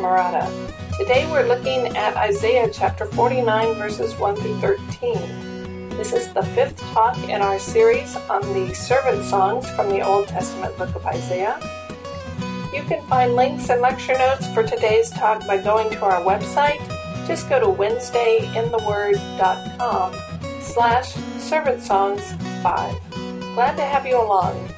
Today we're looking at Isaiah chapter 49, verses 1 through 13. This is the fifth talk in our series on the servant songs from the Old Testament book of Isaiah. You can find links and lecture notes for today's talk by going to our website. Just go to wednesdayintheword.com slash servant songs 5. Glad to have you along.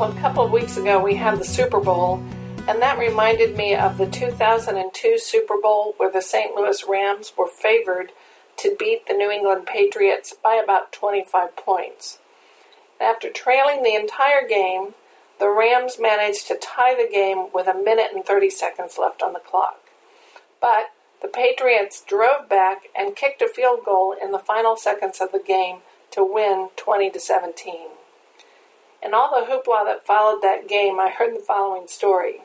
Well, a couple of weeks ago we had the Super Bowl, and that reminded me of the 2002 Super Bowl where the St. Louis Rams were favored to beat the New England Patriots by about 25 points. After trailing the entire game, the Rams managed to tie the game with a minute and 30 seconds left on the clock. But the Patriots drove back and kicked a field goal in the final seconds of the game to win 20 to 17. In all the hoopla that followed that game, I heard the following story.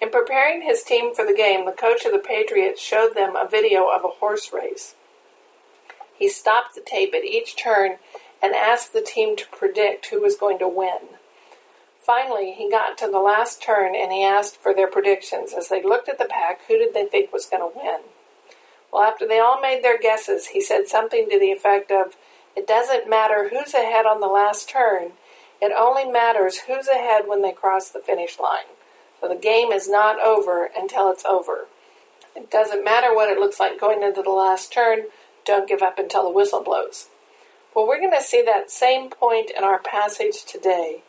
In preparing his team for the game, the coach of the Patriots showed them a video of a horse race. He stopped the tape at each turn and asked the team to predict who was going to win. Finally, he got to the last turn and he asked for their predictions. As they looked at the pack, who did they think was going to win? Well, after they all made their guesses, he said something to the effect of, it doesn't matter who's ahead on the last turn. It only matters who's ahead when they cross the finish line. So the game is not over until it's over. It doesn't matter what it looks like going into the last turn. Don't give up until the whistle blows. Well, we're going to see that same point in our passage today.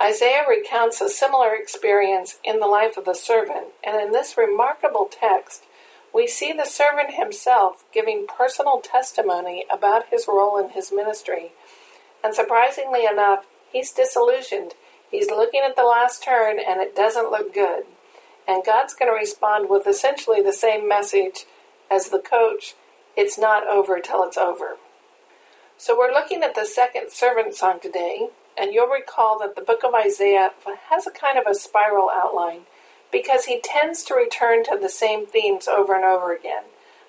Isaiah recounts a similar experience in the life of the servant, and in this remarkable text, we see the servant himself giving personal testimony about his role in his ministry. And surprisingly enough, he's disillusioned. He's looking at the last turn and it doesn't look good. And God's going to respond with essentially the same message as the coach it's not over till it's over. So we're looking at the second servant song today, and you'll recall that the book of Isaiah has a kind of a spiral outline because he tends to return to the same themes over and over again.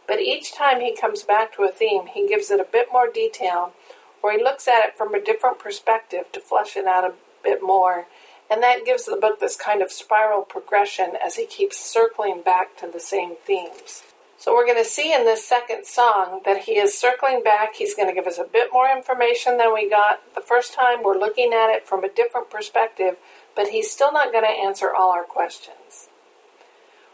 But each time he comes back to a theme, he gives it a bit more detail, or he looks at it from a different perspective to flesh it out a bit more. And that gives the book this kind of spiral progression as he keeps circling back to the same themes. So we're going to see in this second song that he is circling back. He's going to give us a bit more information than we got the first time. We're looking at it from a different perspective, but he's still not going to answer all our questions.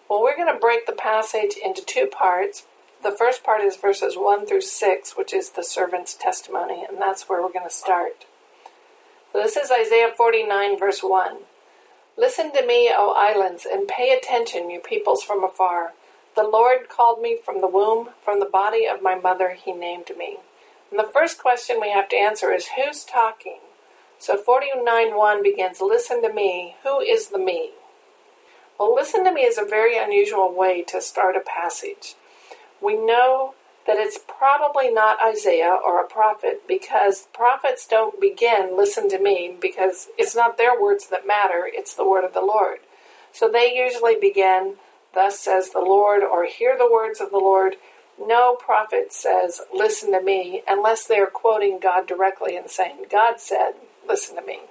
Well, we're going to break the passage into two parts. The first part is verses 1 through 6, which is the servant's testimony, and that's where we're going to start. So this is Isaiah 49, verse 1. Listen to me, O islands, and pay attention, you peoples from afar. The Lord called me from the womb, from the body of my mother, he named me. And the first question we have to answer is who's talking? So 49.1 begins, Listen to me. Who is the me? Well, listen to me is a very unusual way to start a passage. We know that it's probably not Isaiah or a prophet because prophets don't begin, listen to me, because it's not their words that matter, it's the word of the Lord. So they usually begin, Thus says the Lord, or hear the words of the Lord. No prophet says, Listen to me, unless they are quoting God directly and saying, God said, listen to me.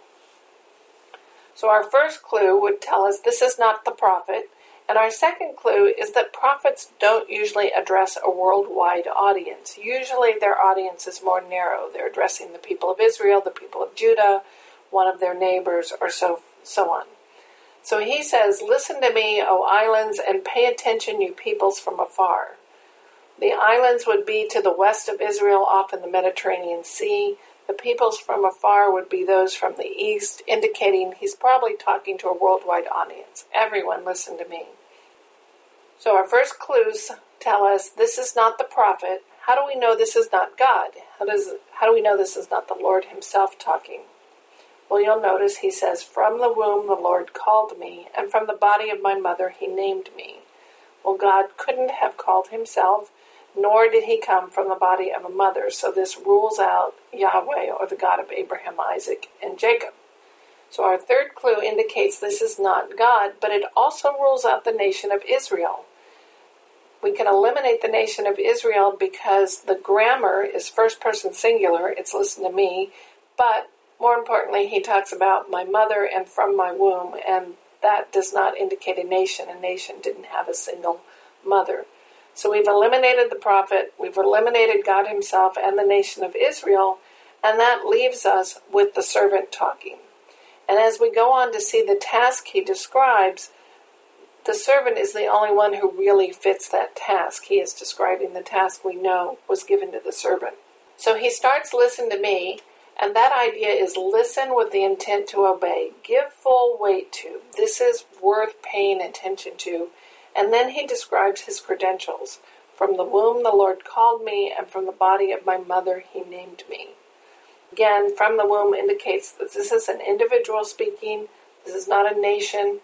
So our first clue would tell us this is not the prophet. And our second clue is that prophets don't usually address a worldwide audience. Usually their audience is more narrow. They're addressing the people of Israel, the people of Judah, one of their neighbors, or so, so on. So he says, Listen to me, O islands, and pay attention, you peoples from afar. The islands would be to the west of Israel off in the Mediterranean Sea. The peoples from afar would be those from the east, indicating he's probably talking to a worldwide audience. Everyone listen to me. So our first clues tell us this is not the prophet. How do we know this is not God? How does how do we know this is not the Lord himself talking? Well, you'll notice he says, From the womb the Lord called me, and from the body of my mother he named me. Well, God couldn't have called himself nor did he come from the body of a mother. So this rules out Yahweh or the God of Abraham, Isaac, and Jacob. So our third clue indicates this is not God, but it also rules out the nation of Israel. We can eliminate the nation of Israel because the grammar is first person singular, it's listen to me, but More importantly, he talks about my mother and from my womb, and that does not indicate a nation. A nation didn't have a single mother. So we've eliminated the prophet, we've eliminated God Himself and the nation of Israel, and that leaves us with the servant talking. And as we go on to see the task he describes, the servant is the only one who really fits that task. He is describing the task we know was given to the servant. So he starts, Listen to me, and that idea is listen with the intent to obey, give full weight to. This is worth paying attention to and then he describes his credentials. From the womb the Lord called me, and from the body of my mother he named me. Again, from the womb indicates that this is an individual speaking, this is not a nation.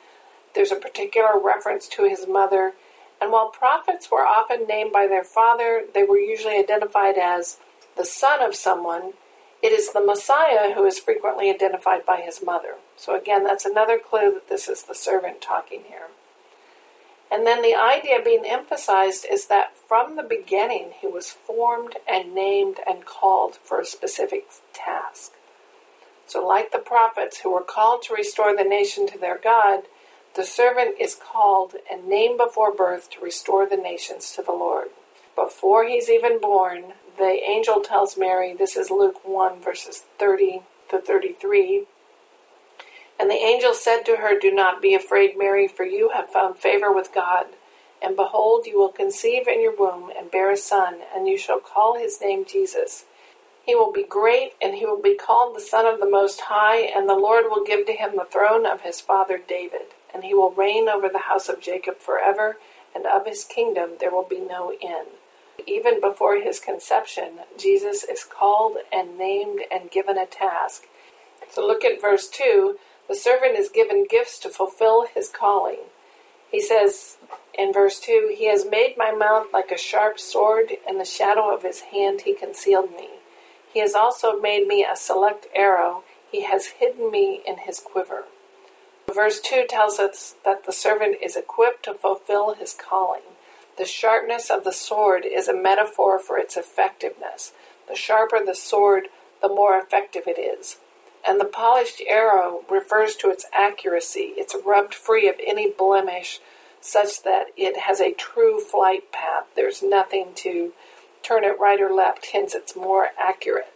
There's a particular reference to his mother. And while prophets were often named by their father, they were usually identified as the son of someone. It is the Messiah who is frequently identified by his mother. So, again, that's another clue that this is the servant talking here. And then the idea being emphasized is that from the beginning he was formed and named and called for a specific task. So, like the prophets who were called to restore the nation to their God, the servant is called and named before birth to restore the nations to the Lord. Before he's even born, the angel tells Mary, this is Luke 1, verses 30 to 33, and the angel said to her, Do not be afraid, Mary, for you have found favor with God. And behold, you will conceive in your womb and bear a son, and you shall call his name Jesus. He will be great, and he will be called the Son of the Most High, and the Lord will give to him the throne of his father David. And he will reign over the house of Jacob forever, and of his kingdom there will be no end. Even before his conception, Jesus is called and named and given a task. So look at verse 2 the servant is given gifts to fulfill his calling. He says in verse 2 He has made my mouth like a sharp sword, in the shadow of his hand he concealed me. He has also made me a select arrow, he has hidden me in his quiver. Verse 2 tells us that the servant is equipped to fulfill his calling. The sharpness of the sword is a metaphor for its effectiveness. The sharper the sword, the more effective it is and the polished arrow refers to its accuracy. It's rubbed free of any blemish such that it has a true flight path. There's nothing to turn it right or left, hence, it's more accurate.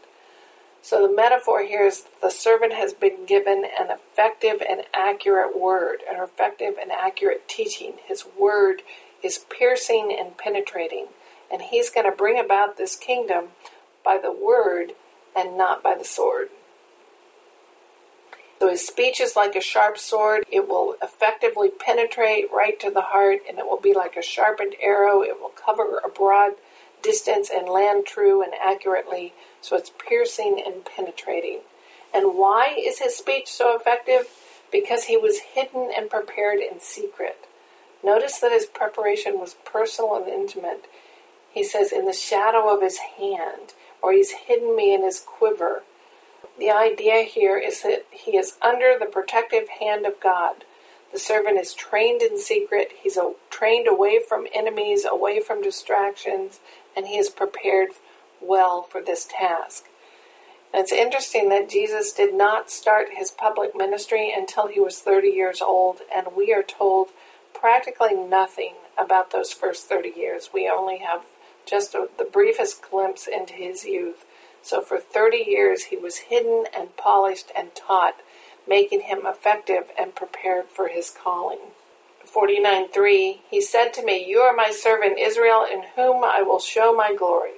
So, the metaphor here is the servant has been given an effective and accurate word, an effective and accurate teaching. His word is piercing and penetrating, and he's going to bring about this kingdom by the word and not by the sword. So his speech is like a sharp sword. It will effectively penetrate right to the heart, and it will be like a sharpened arrow. It will cover a broad distance and land true and accurately. So it's piercing and penetrating. And why is his speech so effective? Because he was hidden and prepared in secret. Notice that his preparation was personal and intimate. He says, in the shadow of his hand, or he's hidden me in his quiver. The idea here is that he is under the protective hand of God. The servant is trained in secret, he's trained away from enemies, away from distractions, and he is prepared well for this task. And it's interesting that Jesus did not start his public ministry until he was 30 years old, and we are told practically nothing about those first 30 years. We only have just a, the briefest glimpse into his youth. So for 30 years he was hidden and polished and taught, making him effective and prepared for his calling. 49.3 He said to me, You are my servant Israel, in whom I will show my glory.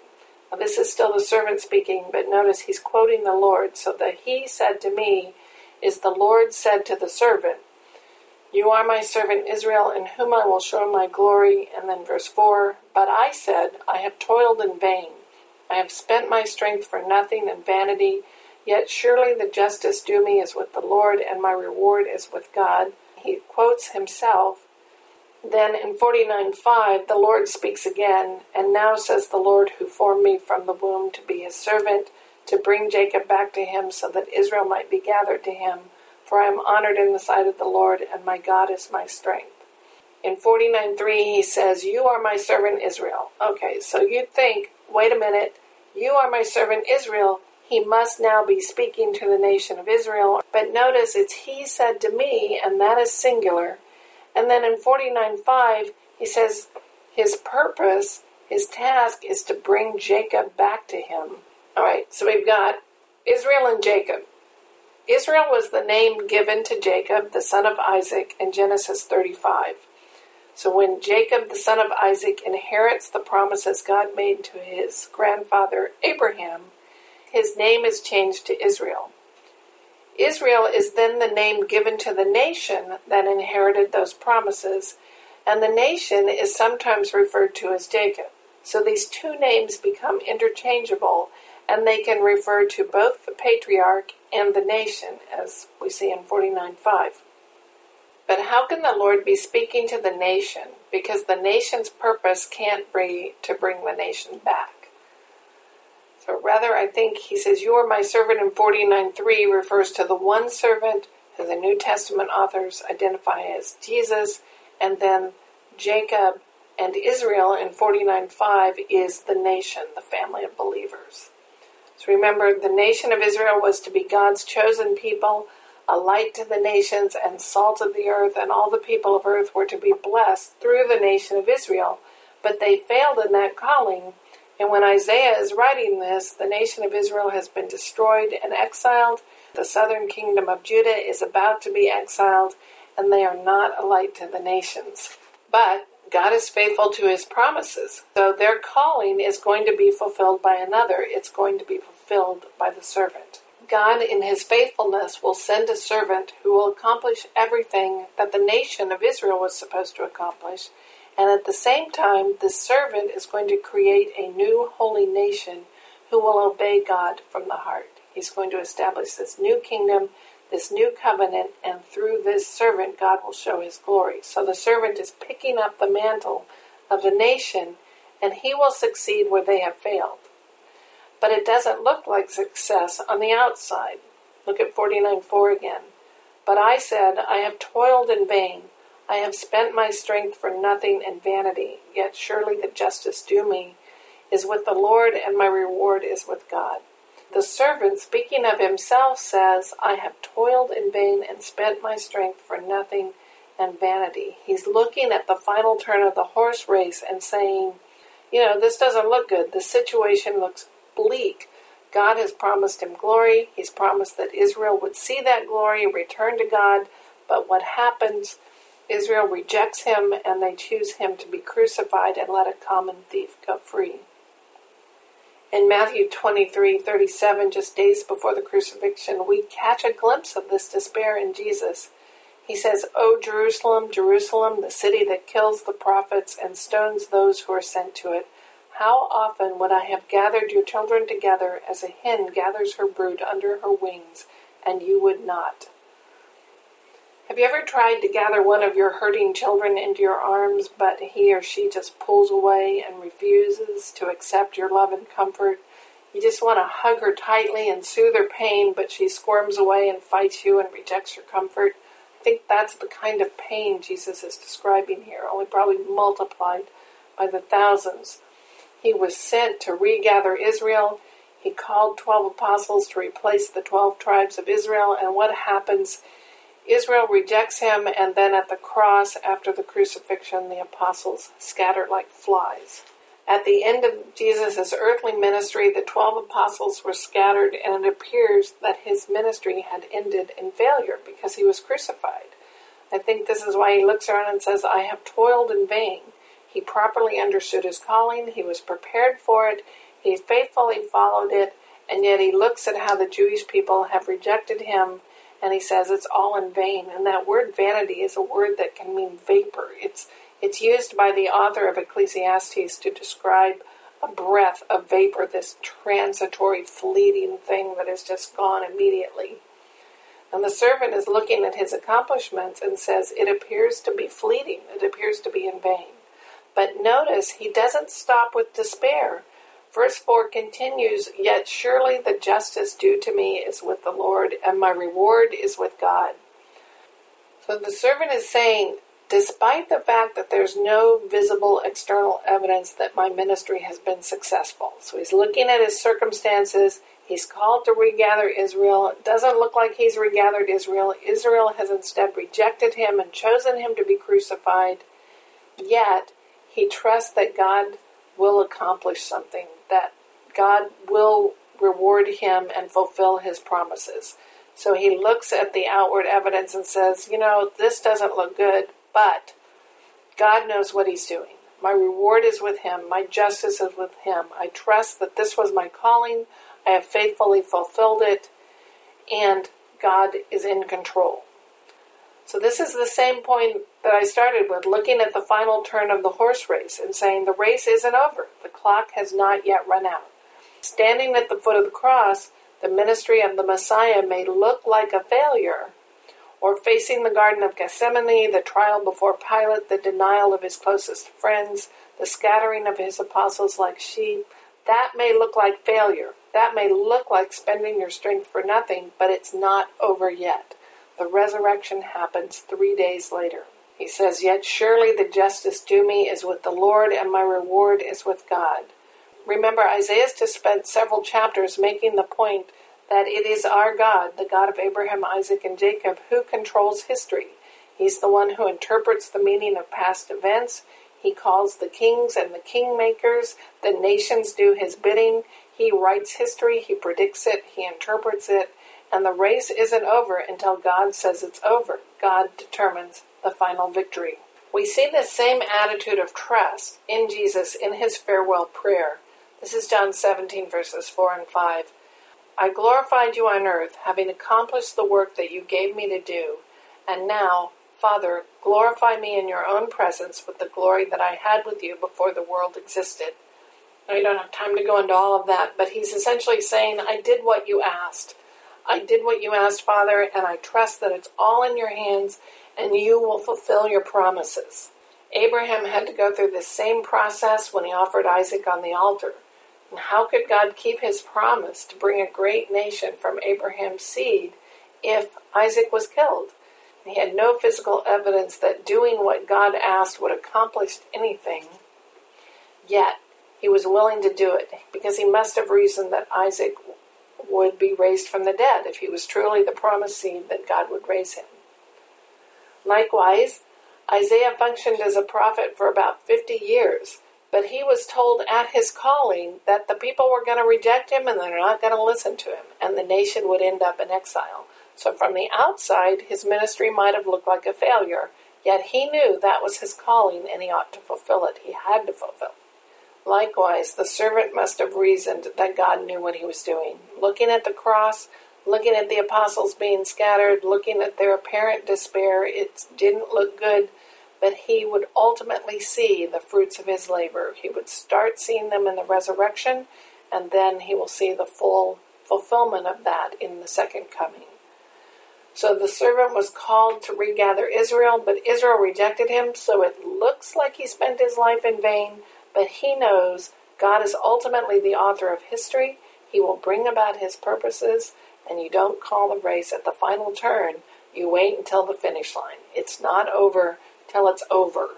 Now, this is still the servant speaking, but notice he's quoting the Lord. So the He said to me is the Lord said to the servant, You are my servant Israel, in whom I will show my glory. And then verse 4 But I said, I have toiled in vain I have spent my strength for nothing and vanity, yet surely the justice due me is with the Lord, and my reward is with God. He quotes himself. Then in 49:5, the Lord speaks again, and now says the Lord who formed me from the womb to be his servant, to bring Jacob back to him so that Israel might be gathered to him. For I am honored in the sight of the Lord, and my God is my strength. In 49:3, he says, You are my servant Israel. Okay, so you'd think, wait a minute, you are my servant Israel. he must now be speaking to the nation of Israel. But notice it's he said to me, and that is singular. And then in 49.5, he says his purpose, his task is to bring Jacob back to him. All right, so we've got Israel and Jacob. Israel was the name given to Jacob, the son of Isaac, in Genesis 35. So when Jacob, the son of Isaac, inherits the promises God made to his grandfather Abraham, his name is changed to Israel. Israel is then the name given to the nation that inherited those promises, and the nation is sometimes referred to as Jacob. So these two names become interchangeable, and they can refer to both the patriarch and the nation, as we see in 49.5. But how can the Lord be speaking to the nation? Because the nation's purpose can't be to bring the nation back. So rather, I think he says, You are my servant in 49.3 refers to the one servant who the New Testament authors identify as Jesus, and then Jacob and Israel in 49.5 is the nation, the family of believers. So remember, the nation of Israel was to be God's chosen people a light to the nations and salt of the earth, and all the people of earth were to be blessed through the nation of Israel. But they failed in that calling. And when Isaiah is writing this, the nation of Israel has been destroyed and exiled. The southern kingdom of Judah is about to be exiled, and they are not a light to the nations. But God is faithful to his promises. So their calling is going to be fulfilled by another, it's going to be fulfilled by the servant. God, in his faithfulness, will send a servant who will accomplish everything that the nation of Israel was supposed to accomplish. And at the same time, this servant is going to create a new holy nation who will obey God from the heart. He's going to establish this new kingdom, this new covenant, and through this servant, God will show his glory. So the servant is picking up the mantle of the nation, and he will succeed where they have failed but it doesn't look like success on the outside. Look at 49.4 again. But I said, I have toiled in vain. I have spent my strength for nothing and vanity. Yet surely the justice due me is with the Lord, and my reward is with God. The servant, speaking of himself, says, I have toiled in vain and spent my strength for nothing and vanity. He's looking at the final turn of the horse race and saying, You know, this doesn't look good. The situation looks bleak. God has promised him glory. He's promised that Israel would see that glory, and return to God. But what happens? Israel rejects him and they choose him to be crucified and let a common thief go free. In Matthew 23 37, just days before the crucifixion, we catch a glimpse of this despair in Jesus. He says, O Jerusalem, Jerusalem, the city that kills the prophets and stones those who are sent to it. How often would I have gathered your children together as a hen gathers her brood under her wings, and you would not? Have you ever tried to gather one of your hurting children into your arms, but he or she just pulls away and refuses to accept your love and comfort? You just want to hug her tightly and soothe her pain, but she squirms away and fights you and rejects your comfort. I think that's the kind of pain Jesus is describing here, only probably multiplied by the thousands. He was sent to regather Israel. He called 12 apostles to replace the 12 tribes of Israel. And what happens? Israel rejects him, and then at the cross, after the crucifixion, the apostles scatter like flies. At the end of Jesus' earthly ministry, the 12 apostles were scattered, and it appears that his ministry had ended in failure because he was crucified. I think this is why he looks around and says, I have toiled in vain. He properly understood his calling, he was prepared for it, he faithfully followed it, and yet he looks at how the Jewish people have rejected him and he says it's all in vain. And that word vanity is a word that can mean vapor. It's it's used by the author of Ecclesiastes to describe a breath of vapor, this transitory, fleeting thing that is just gone immediately. And the servant is looking at his accomplishments and says, It appears to be fleeting, it appears to be in vain. But notice he doesn't stop with despair. Verse 4 continues, Yet surely the justice due to me is with the Lord, and my reward is with God. So the servant is saying, despite the fact that there's no visible external evidence that my ministry has been successful. So he's looking at his circumstances, He's called to regather Israel. It doesn't look like he's regathered Israel. Israel has instead rejected him and chosen him to be crucified. Yet, he trusts that God will accomplish something, that God will reward him and fulfill his promises. So he looks at the outward evidence and says, You know, this doesn't look good, but God knows what he's doing. My reward is with him. My justice is with him. I trust that this was my calling. I have faithfully fulfilled it, and God is in control. So, this is the same point that I started with, looking at the final turn of the horse race and saying the race isn't over. The clock has not yet run out. Standing at the foot of the cross, the ministry of the Messiah may look like a failure, or facing the Garden of Gethsemane, the trial before Pilate, the denial of his closest friends, the scattering of his apostles like sheep, that may look like failure. That may look like spending your strength for nothing, but it's not over yet. The resurrection happens three days later. He says, Yet surely the justice due me is with the Lord, and my reward is with God. Remember, Isaiah has just spent several chapters making the point that it is our God, the God of Abraham, Isaac, and Jacob, who controls history. He's the one who interprets the meaning of past events. He calls the kings and the kingmakers. The nations do his bidding. He writes history, he predicts it, he interprets it, and the race isn't over until God says it's over. God determines the final victory. We see this same attitude of trust in Jesus in his farewell prayer. This is John 17, verses 4 and 5. I glorified you on earth, having accomplished the work that you gave me to do. And now, Father, glorify me in your own presence with the glory that I had with you before the world existed. Now, I don't have time to go into all of that, but he's essentially saying, I did what you asked. I did what you asked, Father, and I trust that it's all in your hands and you will fulfill your promises. Abraham had to go through the same process when he offered Isaac on the altar. And how could God keep his promise to bring a great nation from Abraham's seed if Isaac was killed? He had no physical evidence that doing what God asked would accomplish anything. Yet, he was willing to do it because he must have reasoned that Isaac would be raised from the dead if he was truly the promised seed that God would raise him. Likewise, Isaiah functioned as a prophet for about 50 years, but he was told at his calling that the people were going to reject him and they're not going to listen to him, and the nation would end up in exile. So, from the outside, his ministry might have looked like a failure, yet he knew that was his calling and he ought to fulfill it. He had to fulfill it. Likewise, the servant must have reasoned that God knew what he was doing. Looking at the cross, looking at the apostles being scattered, looking at their apparent despair, it didn't look good, but he would ultimately see the fruits of his labor. He would start seeing them in the resurrection, and then he will see the full fulfillment of that in the second coming. So the servant was called to regather Israel, but Israel rejected him, so it looks like he spent his life in vain but he knows God is ultimately the author of history. He will bring about his purposes, and you don't call the race at the final turn. You wait until the finish line. It's not over till it's over.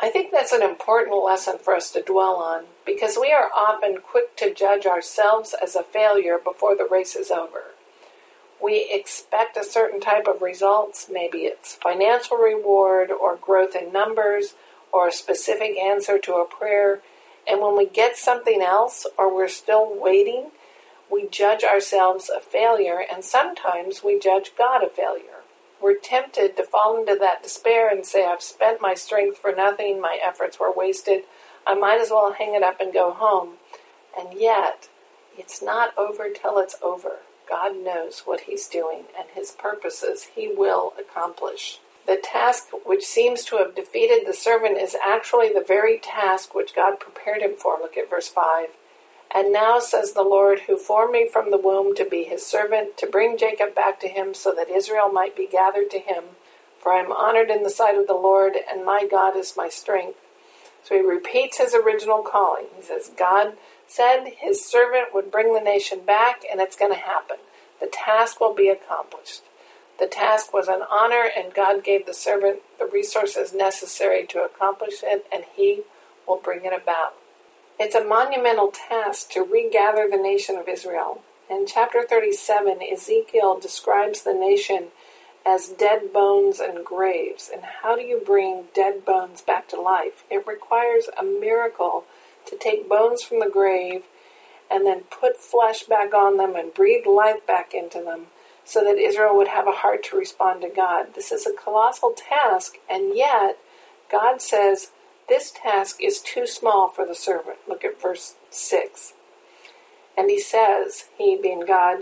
I think that's an important lesson for us to dwell on because we are often quick to judge ourselves as a failure before the race is over. We expect a certain type of results, maybe it's financial reward or growth in numbers or a specific answer to a prayer. And when we get something else or we're still waiting, we judge ourselves a failure, and sometimes we judge God a failure. We're tempted to fall into that despair and say, I've spent my strength for nothing, my efforts were wasted, I might as well hang it up and go home. And yet, it's not over till it's over. God knows what He's doing, and His purposes He will accomplish. The task which seems to have defeated the servant is actually the very task which God prepared him for. Look at verse 5. And now, says the Lord, who formed me from the womb to be his servant, to bring Jacob back to him, so that Israel might be gathered to him. For I am honored in the sight of the Lord, and my God is my strength. So he repeats his original calling. He says, God said his servant would bring the nation back, and it's going to happen. The task will be accomplished. The task was an honor, and God gave the servant the resources necessary to accomplish it, and he will bring it about. It's a monumental task to regather the nation of Israel. In chapter 37, Ezekiel describes the nation as dead bones and graves. And how do you bring dead bones back to life? It requires a miracle to take bones from the grave and then put flesh back on them and breathe life back into them so that Israel would have a heart to respond to God. This is a colossal task, and yet God says this task is too small for the servant. Look at verse 6. And he says, He being God,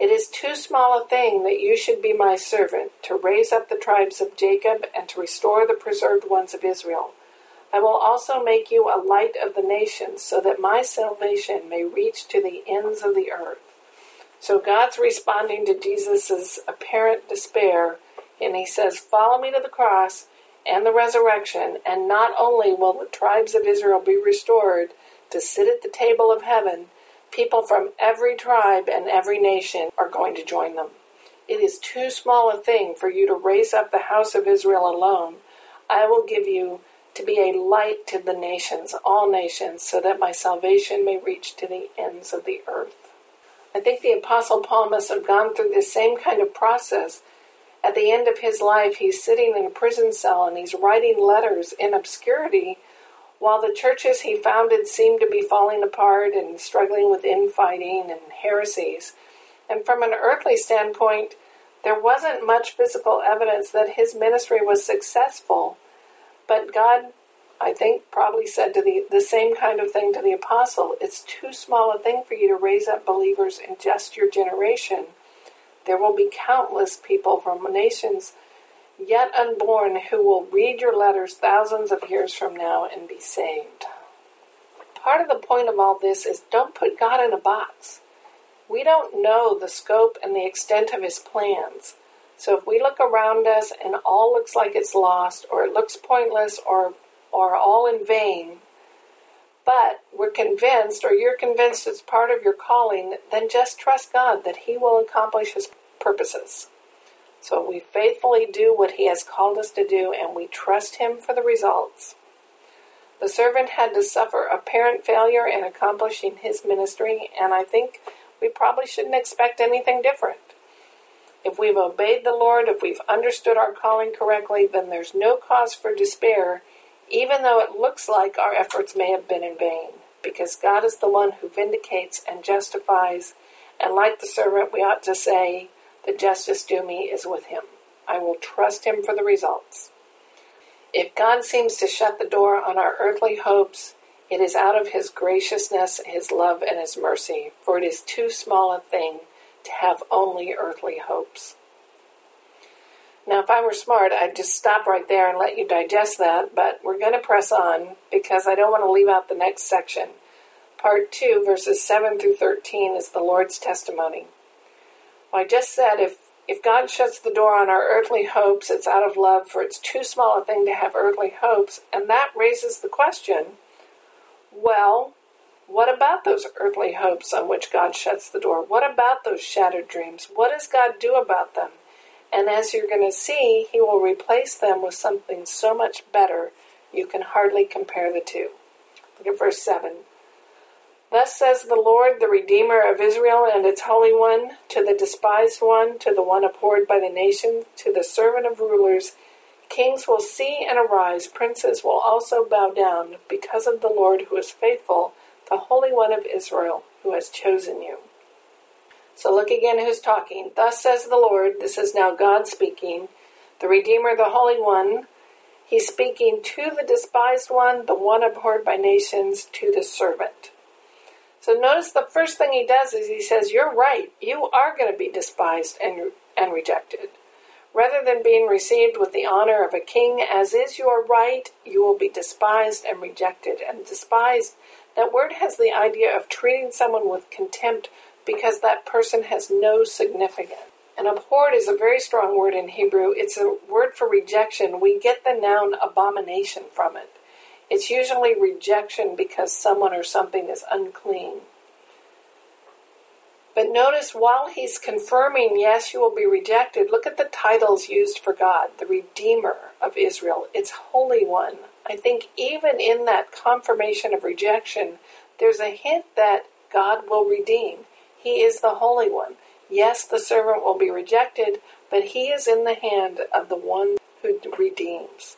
it is too small a thing that you should be my servant, to raise up the tribes of Jacob and to restore the preserved ones of Israel. I will also make you a light of the nations, so that my salvation may reach to the ends of the earth. So God's responding to Jesus' apparent despair, and he says, Follow me to the cross and the resurrection, and not only will the tribes of Israel be restored to sit at the table of heaven, people from every tribe and every nation are going to join them. It is too small a thing for you to raise up the house of Israel alone. I will give you to be a light to the nations, all nations, so that my salvation may reach to the ends of the earth. I think the Apostle Paul must have gone through this same kind of process. At the end of his life, he's sitting in a prison cell and he's writing letters in obscurity while the churches he founded seemed to be falling apart and struggling with infighting and heresies. And from an earthly standpoint, there wasn't much physical evidence that his ministry was successful. But God, I think, probably said to the, the same kind of thing to the apostle it's too small a thing for you to raise up believers in just your generation. There will be countless people from nations yet unborn who will read your letters thousands of years from now and be saved. Part of the point of all this is don't put God in a box. We don't know the scope and the extent of his plans. So if we look around us and all looks like it's lost or it looks pointless or or all in vain, but we're convinced or you're convinced it's part of your calling, then just trust God that he will accomplish his purposes. So we faithfully do what he has called us to do and we trust him for the results. The servant had to suffer apparent failure in accomplishing his ministry, and I think we probably shouldn't expect anything different. If we've obeyed the Lord, if we've understood our calling correctly, then there's no cause for despair, even though it looks like our efforts may have been in vain, because God is the one who vindicates and justifies, and like the servant, we ought to say, the justice due me is with him. I will trust him for the results. If God seems to shut the door on our earthly hopes, it is out of his graciousness, his love, and his mercy, for it is too small a thing to have only earthly hopes. Now, if I were smart, I'd just stop right there and let you digest that, but we're going to press on because I don't want to leave out the next section. Part 2, verses 7 through 13, is the Lord's testimony. I just said if if God shuts the door on our earthly hopes, it's out of love, for it's too small a thing to have earthly hopes. And that raises the question well, what about those earthly hopes on which God shuts the door? What about those shattered dreams? What does God do about them? And as you're going to see, He will replace them with something so much better you can hardly compare the two. Look at verse 7. Thus says the Lord, the Redeemer of Israel and its Holy One, to the despised one, to the one abhorred by the nation, to the servant of rulers, kings will see and arise, princes will also bow down, because of the Lord who is faithful, the Holy One of Israel, who has chosen you. So look again who's talking. Thus says the Lord, this is now God speaking, the Redeemer, the Holy One. He's speaking to the despised one, the one abhorred by nations, to the servant. So notice the first thing he does is he says, You're right, you are going to be despised and, and rejected. Rather than being received with the honor of a king, as is your right, you will be despised and rejected. And despised, that word has the idea of treating someone with contempt because that person has no significance. And abhorred is a very strong word in Hebrew. It's a word for rejection. We get the noun abomination from it. It's usually rejection because someone or something is unclean. But notice while he's confirming, yes, you will be rejected, look at the titles used for God the Redeemer of Israel, its Holy One. I think even in that confirmation of rejection, there's a hint that God will redeem. He is the Holy One. Yes, the servant will be rejected, but he is in the hand of the one who redeems.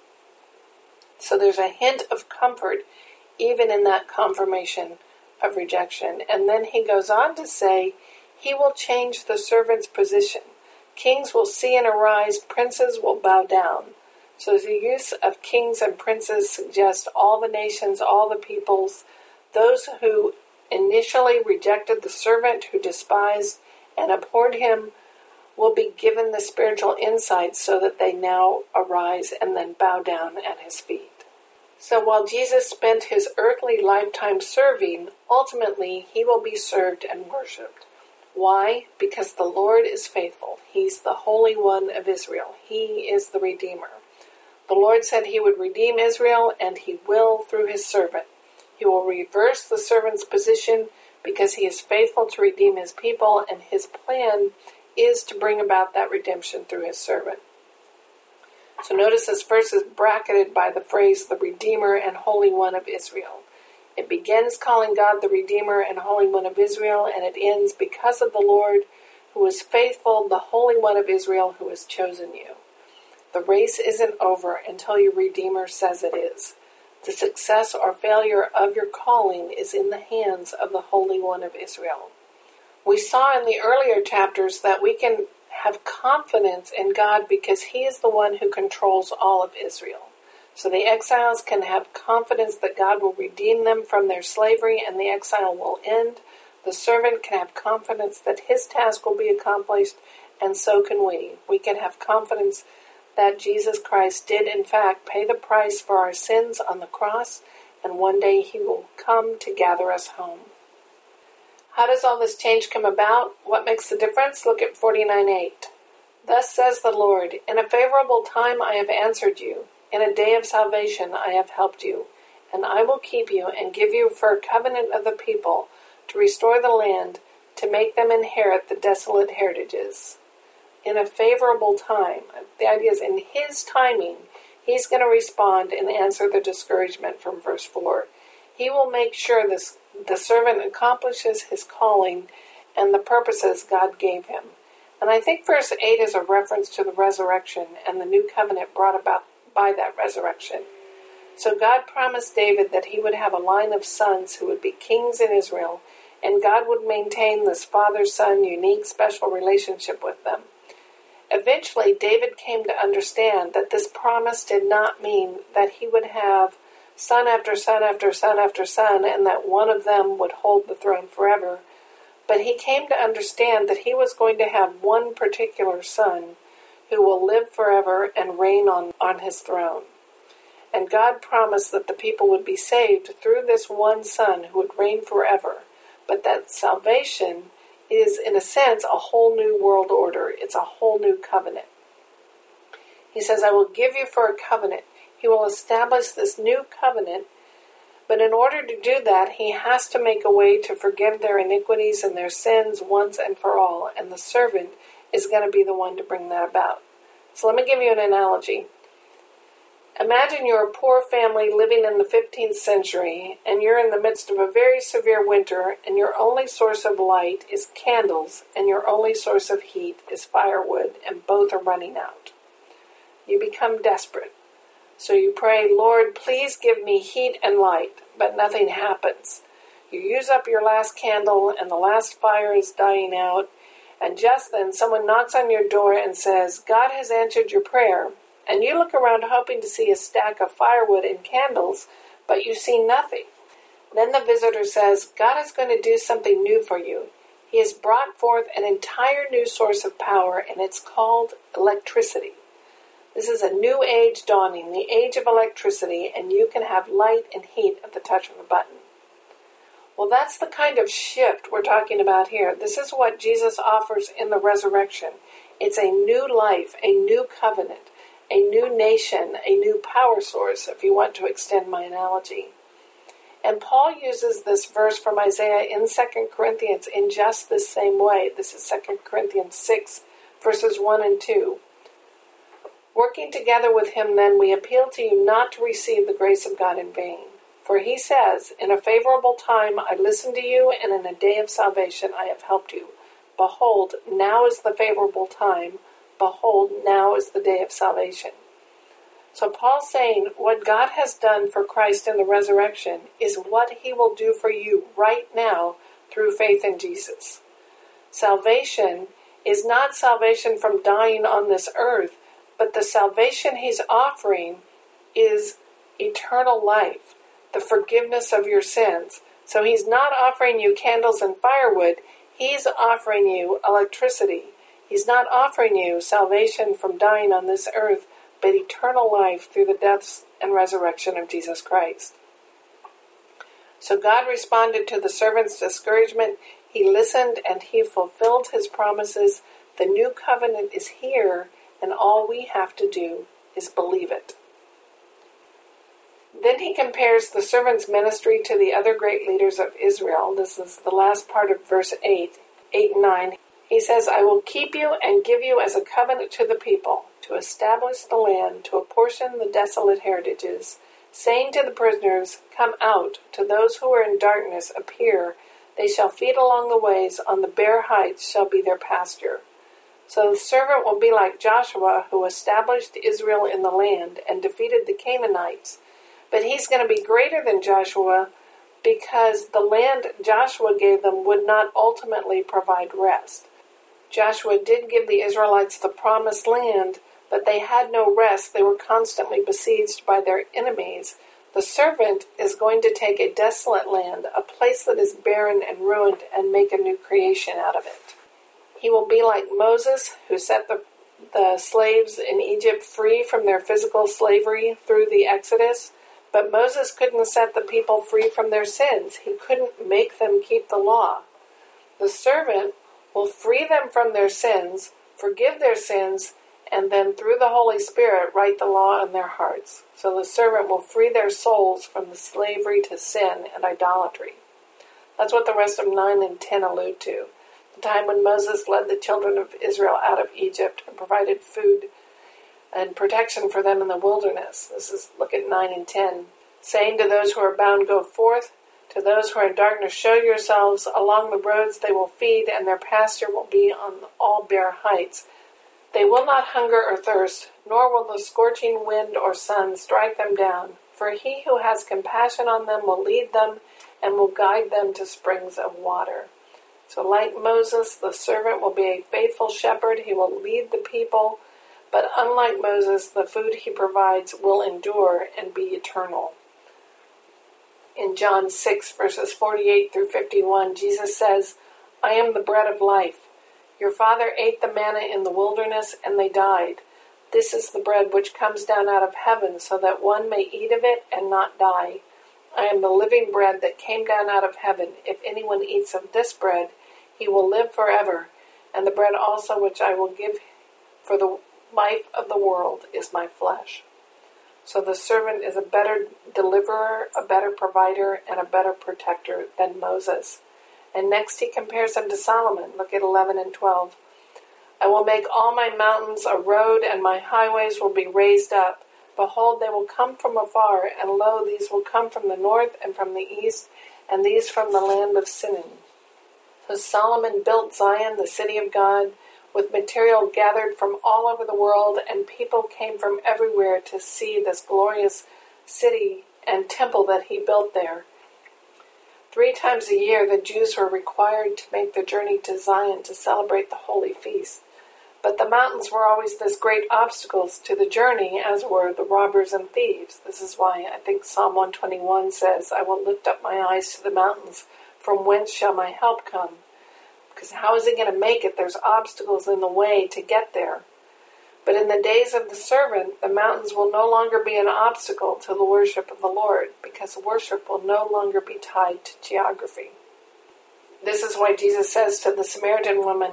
So there's a hint of comfort even in that confirmation of rejection. And then he goes on to say, He will change the servant's position. Kings will see and arise, princes will bow down. So the use of kings and princes suggests all the nations, all the peoples, those who initially rejected the servant, who despised and abhorred him, will be given the spiritual insight so that they now arise and then bow down at his feet. So while Jesus spent his earthly lifetime serving, ultimately he will be served and worshiped. Why? Because the Lord is faithful. He's the Holy One of Israel. He is the Redeemer. The Lord said he would redeem Israel, and he will through his servant. He will reverse the servant's position because he is faithful to redeem his people, and his plan is to bring about that redemption through his servant. So notice this verse is bracketed by the phrase the Redeemer and Holy One of Israel. It begins calling God the Redeemer and Holy One of Israel, and it ends because of the Lord who is faithful, the Holy One of Israel who has chosen you. The race isn't over until your Redeemer says it is. The success or failure of your calling is in the hands of the Holy One of Israel. We saw in the earlier chapters that we can have confidence in God because He is the one who controls all of Israel. So the exiles can have confidence that God will redeem them from their slavery and the exile will end. The servant can have confidence that his task will be accomplished, and so can we. We can have confidence that Jesus Christ did, in fact, pay the price for our sins on the cross, and one day he will come to gather us home. How does all this change come about? What makes the difference? Look at 49 8. Thus says the Lord In a favorable time I have answered you, in a day of salvation I have helped you, and I will keep you and give you for a covenant of the people to restore the land, to make them inherit the desolate heritages. In a favorable time. The idea is in His timing, He's going to respond and answer the discouragement from verse 4. He will make sure this the servant accomplishes his calling and the purposes God gave him. And I think verse 8 is a reference to the resurrection and the new covenant brought about by that resurrection. So God promised David that he would have a line of sons who would be kings in Israel, and God would maintain this father son unique special relationship with them. Eventually, David came to understand that this promise did not mean that he would have son after son after son after son, and that one of them would hold the throne forever. But he came to understand that he was going to have one particular son who will live forever and reign on, on his throne. And God promised that the people would be saved through this one son who would reign forever. But that salvation is, in a sense, a whole new world order. It's a whole new covenant. He says, I will give you for a covenant he will establish this new covenant. But in order to do that, he has to make a way to forgive their iniquities and their sins once and for all, and the servant is going to be the one to bring that about. So let me give you an analogy. Imagine you're a poor family living in the 15th century, and you're in the midst of a very severe winter, and your only source of light is candles, and your only source of heat is firewood, and both are running out. You become desperate. So you pray, Lord, please give me heat and light, but nothing happens. You use up your last candle, and the last fire is dying out, and just then someone knocks on your door and says, God has answered your prayer. And you look around hoping to see a stack of firewood and candles, but you see nothing. Then the visitor says, God is going to do something new for you. He has brought forth an entire new source of power, and it's called electricity. This is a new age dawning, the age of electricity, and you can have light and heat at the touch of a button. Well, that's the kind of shift we're talking about here. This is what Jesus offers in the resurrection. It's a new life, a new covenant, a new nation, a new power source, if you want to extend my analogy. And Paul uses this verse from Isaiah in 2 Corinthians in just the same way. This is 2 Corinthians 6, verses 1 and 2. Working together with him, then, we appeal to you not to receive the grace of God in vain. For he says, In a favorable time I listened to you, and in a day of salvation I have helped you. Behold, now is the favorable time. Behold, now is the day of salvation. So Paul's saying what God has done for Christ in the resurrection is what he will do for you right now through faith in Jesus. Salvation is not salvation from dying on this earth, but the salvation he's offering is eternal life, the forgiveness of your sins. So he's not offering you candles and firewood, he's offering you electricity. He's not offering you salvation from dying on this earth, but eternal life through the death and resurrection of Jesus Christ. So God responded to the servant's discouragement. He listened and he fulfilled his promises. The new covenant is here, and all we have to do is believe it. Then he compares the servant's ministry to the other great leaders of Israel. This is the last part of verse 8, 8 and 9. He says, I will keep you and give you as a covenant to the people, to establish the land, to apportion the desolate heritages, saying to the prisoners, Come out, to those who are in darkness, appear. They shall feed along the ways, on the bare heights shall be their pasture. So the servant will be like Joshua, who established Israel in the land and defeated the Canaanites. But he's going to be greater than Joshua because the land Joshua gave them would not ultimately provide rest. Joshua did give the Israelites the promised land, but they had no rest. They were constantly besieged by their enemies. The servant is going to take a desolate land, a place that is barren and ruined, and make a new creation out of it. He will be like Moses, who set the, the slaves in Egypt free from their physical slavery through the Exodus. But Moses couldn't set the people free from their sins. He couldn't make them keep the law. The servant will free them from their sins, forgive their sins, and then through the Holy Spirit write the law in their hearts. So the servant will free their souls from the slavery to sin and idolatry. That's what the rest of 9 and 10 allude to. The time when Moses led the children of Israel out of Egypt and provided food and protection for them in the wilderness. This is look at 9 and 10. Saying to those who are bound, Go forth, to those who are in darkness, show yourselves. Along the roads they will feed, and their pasture will be on all bare heights. They will not hunger or thirst, nor will the scorching wind or sun strike them down. For he who has compassion on them will lead them and will guide them to springs of water. So, like Moses, the servant will be a faithful shepherd. He will lead the people. But unlike Moses, the food he provides will endure and be eternal in John 6, verses 48 through 51, Jesus says, I am the bread of life. Your father ate the manna in the wilderness, and they died. This is the bread which comes down out of heaven, so that one may eat of it and not die. I am the living bread that came down out of heaven. If anyone eats of this bread, he will live forever. And the bread also which I will give for the life of the world is my flesh. So the servant is a better deliverer, a better provider, and a better protector than Moses. And next he compares him to Solomon. Look at 11 and 12. I will make all my mountains a road, and my highways will be raised up. Behold, they will come from afar, and lo, these will come from the north and from the east, and these from the land of Sinim. So Solomon built Zion, the city of God with material gathered from all over the world, and people came from everywhere to see this glorious city and temple that he built there. Three times a year, the Jews were required to make the journey to Zion to celebrate the holy feast. But the mountains were always this great obstacles to the journey, as were the robbers and thieves. This is why I think Psalm 121 says, I will lift up my eyes to the mountains. From whence shall my help come? Because how is he going to make it? There's obstacles in the way to get there. But in the days of the servant, the mountains will no longer be an obstacle to the worship of the Lord, because worship will no longer be tied to geography. This is why Jesus says to the Samaritan woman,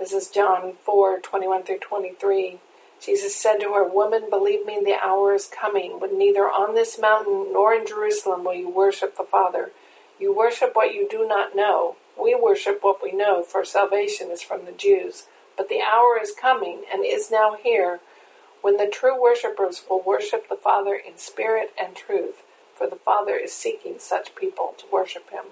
this is John 4 21 through 23. Jesus said to her, Woman, believe me, the hour is coming when neither on this mountain nor in Jerusalem will you worship the Father. You worship what you do not know. We worship what we know, for salvation is from the Jews. But the hour is coming, and is now here, when the true worshippers will worship the Father in spirit and truth, for the Father is seeking such people to worship him.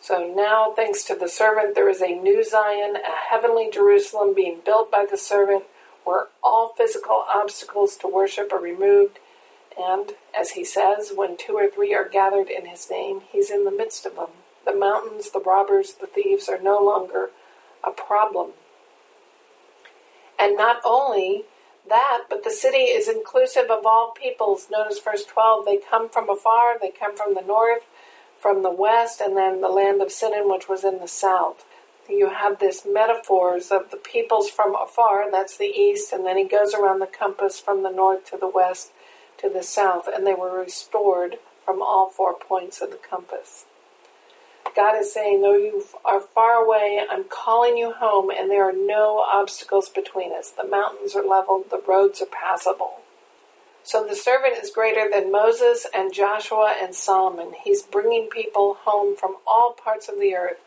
So now, thanks to the servant, there is a new Zion, a heavenly Jerusalem being built by the servant, where all physical obstacles to worship are removed. And, as he says, when two or three are gathered in his name, he's in the midst of them. The mountains, the robbers, the thieves are no longer a problem. And not only that, but the city is inclusive of all peoples. Notice verse 12 they come from afar, they come from the north, from the west, and then the land of Sinim, which was in the south. You have this metaphors of the peoples from afar, that's the east, and then he goes around the compass from the north to the west to the south, and they were restored from all four points of the compass. God is saying, though you are far away, I'm calling you home, and there are no obstacles between us. The mountains are leveled, the roads are passable. So the servant is greater than Moses and Joshua and Solomon. He's bringing people home from all parts of the earth.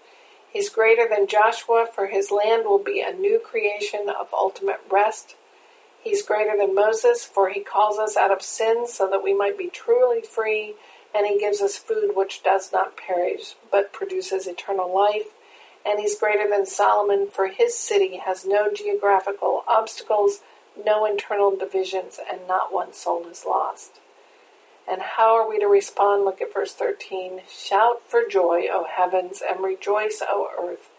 He's greater than Joshua, for his land will be a new creation of ultimate rest. He's greater than Moses, for he calls us out of sin so that we might be truly free, and he gives us food which does not perish, but produces eternal life. And he's greater than Solomon, for his city has no geographical obstacles no internal divisions, and not one soul is lost. And how are we to respond? Look at verse 13. Shout for joy, O heavens, and rejoice, O earth.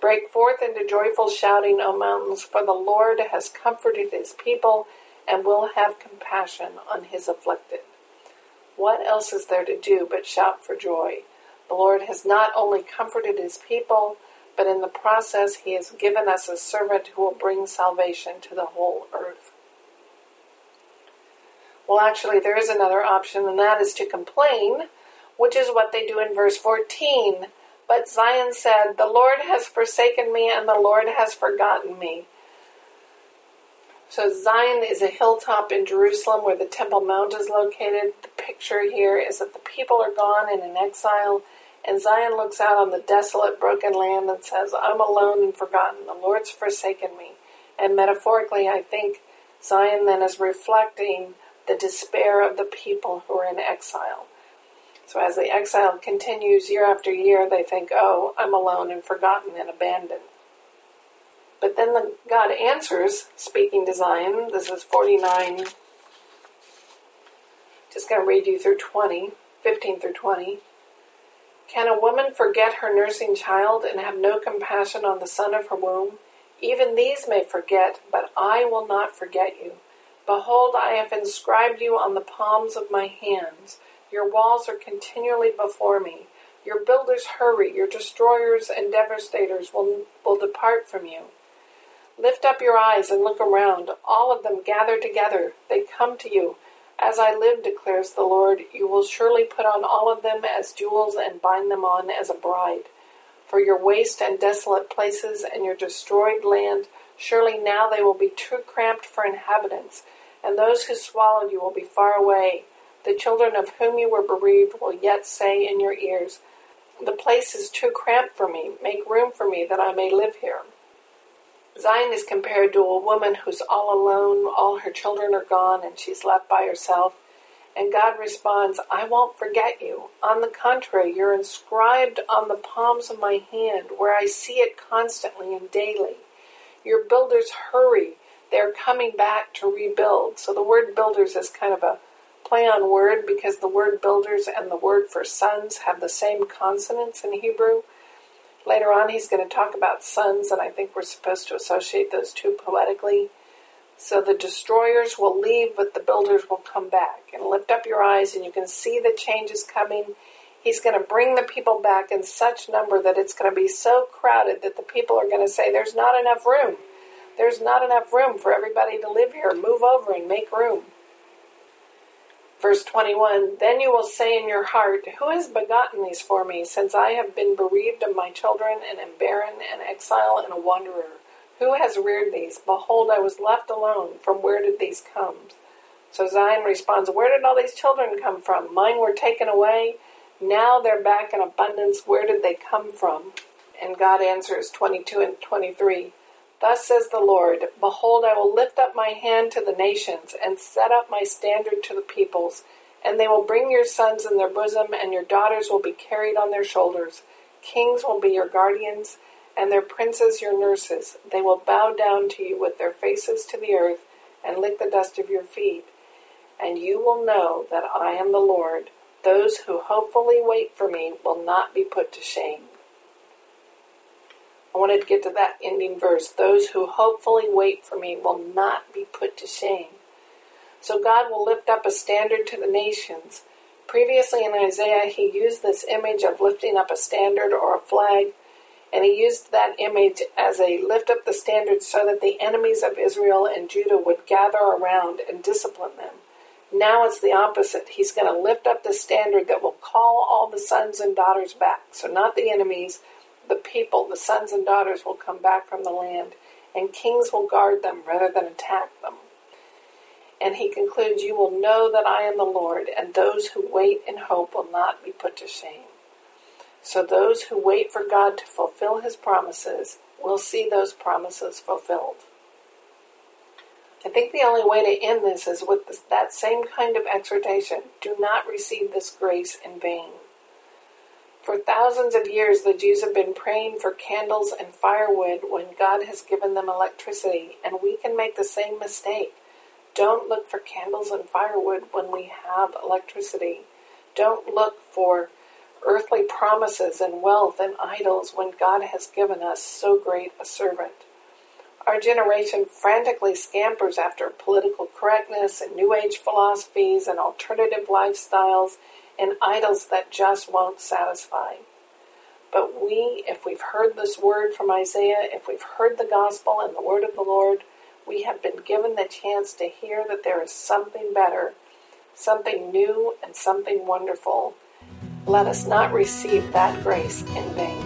Break forth into joyful shouting, O mountains, for the Lord has comforted his people and will have compassion on his afflicted. What else is there to do but shout for joy? The Lord has not only comforted his people, but in the process, he has given us a servant who will bring salvation to the whole earth. Well, actually, there is another option, and that is to complain, which is what they do in verse 14. But Zion said, The Lord has forsaken me, and the Lord has forgotten me. So, Zion is a hilltop in Jerusalem where the Temple Mount is located. The picture here is that the people are gone in an exile and Zion looks out on the desolate, broken land and says, I'm alone and forgotten. The Lord's forsaken me. And metaphorically, I think Zion then is reflecting the despair of the people who are in exile. So as the exile continues year after year, they think, oh, I'm alone and forgotten and abandoned. But then the, God answers, speaking to Zion. This is 49. Just going to read you through 20, 15 through 20. Can a woman forget her nursing child and have no compassion on the son of her womb? Even these may forget, but I will not forget you. Behold, I have inscribed you on the palms of my hands. Your walls are continually before me. Your builders hurry, your destroyers and devastators will, will depart from you. Lift up your eyes and look around. All of them gather together. They come to you. As I live, declares the Lord, you will surely put on all of them as jewels and bind them on as a bride. For your waste and desolate places and your destroyed land, surely now they will be too cramped for inhabitants, and those who swallowed you will be far away. The children of whom you were bereaved will yet say in your ears, The place is too cramped for me. Make room for me that I may live here. Zion is compared to a woman who's all alone, all her children are gone, and she's left by herself. And God responds, I won't forget you. On the contrary, you're inscribed on the palms of my hand, where I see it constantly and daily. Your builders hurry. They're coming back to rebuild. So the word builders is kind of a play on word because the word builders and the word for sons have the same consonants in Hebrew. Later on, he's going to talk about sons, and I think we're supposed to associate those two poetically. So the destroyers will leave, but the builders will come back. And lift up your eyes, and you can see the changes coming. He's going to bring the people back in such number that it's going to be so crowded that the people are going to say, There's not enough room. There's not enough room for everybody to live here. Move over and make room. Verse 21 Then you will say in your heart, Who has begotten these for me, since I have been bereaved of my children, and am barren, and exile, and a wanderer? Who has reared these? Behold, I was left alone. From where did these come? So Zion responds, Where did all these children come from? Mine were taken away. Now they're back in abundance. Where did they come from? And God answers 22 and 23 Thus says the Lord Behold, I will lift up my hand to the nations, and set up my standard to the peoples, And they will bring your sons in their bosom, and your daughters will be carried on their shoulders. Kings will be your guardians, and their princes your nurses. They will bow down to you with their faces to the earth and lick the dust of your feet. And you will know that I am the Lord. Those who hopefully wait for me will not be put to shame. I wanted to get to that ending verse. Those who hopefully wait for me will not be put to shame. So God will lift up a standard to the nations. Previously in Isaiah, he used this image of lifting up a standard or a flag, and he used that image as a lift up the standard so that the enemies of Israel and Judah would gather around and discipline them. Now it's the opposite. He's going to lift up the standard that will call all the sons and daughters back. So, not the enemies, the people, the sons and daughters will come back from the land, and kings will guard them rather than attack them. And he concludes, You will know that I am the Lord, and those who wait in hope will not be put to shame. So those who wait for God to fulfill his promises will see those promises fulfilled. I think the only way to end this is with that same kind of exhortation do not receive this grace in vain. For thousands of years, the Jews have been praying for candles and firewood when God has given them electricity, and we can make the same mistake. Don't look for candles and firewood when we have electricity. Don't look for earthly promises and wealth and idols when God has given us so great a servant. Our generation frantically scampers after political correctness and New Age philosophies and alternative lifestyles and idols that just won't satisfy. But we, if we've heard this word from Isaiah, if we've heard the gospel and the word of the Lord, we have been given the chance to hear that there is something better, something new, and something wonderful. Let us not receive that grace in vain.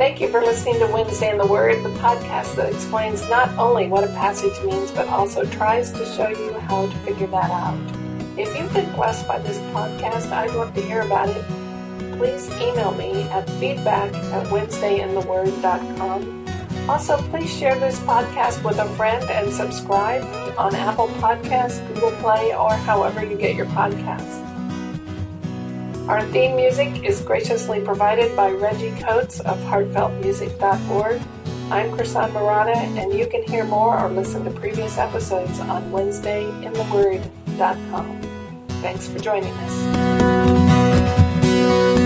Thank you for listening to Wednesday in the Word, the podcast that explains not only what a passage means, but also tries to show you how to figure that out. If you've been blessed by this podcast, I'd love to hear about it. Please email me at feedback at wednesdayintheword.com. Also, please share this podcast with a friend and subscribe on Apple Podcasts, Google Play, or however you get your podcasts. Our theme music is graciously provided by Reggie Coates of heartfeltmusic.org. I'm Chrisan Marana, and you can hear more or listen to previous episodes on WednesdayInTheWord.com. Thanks for joining us.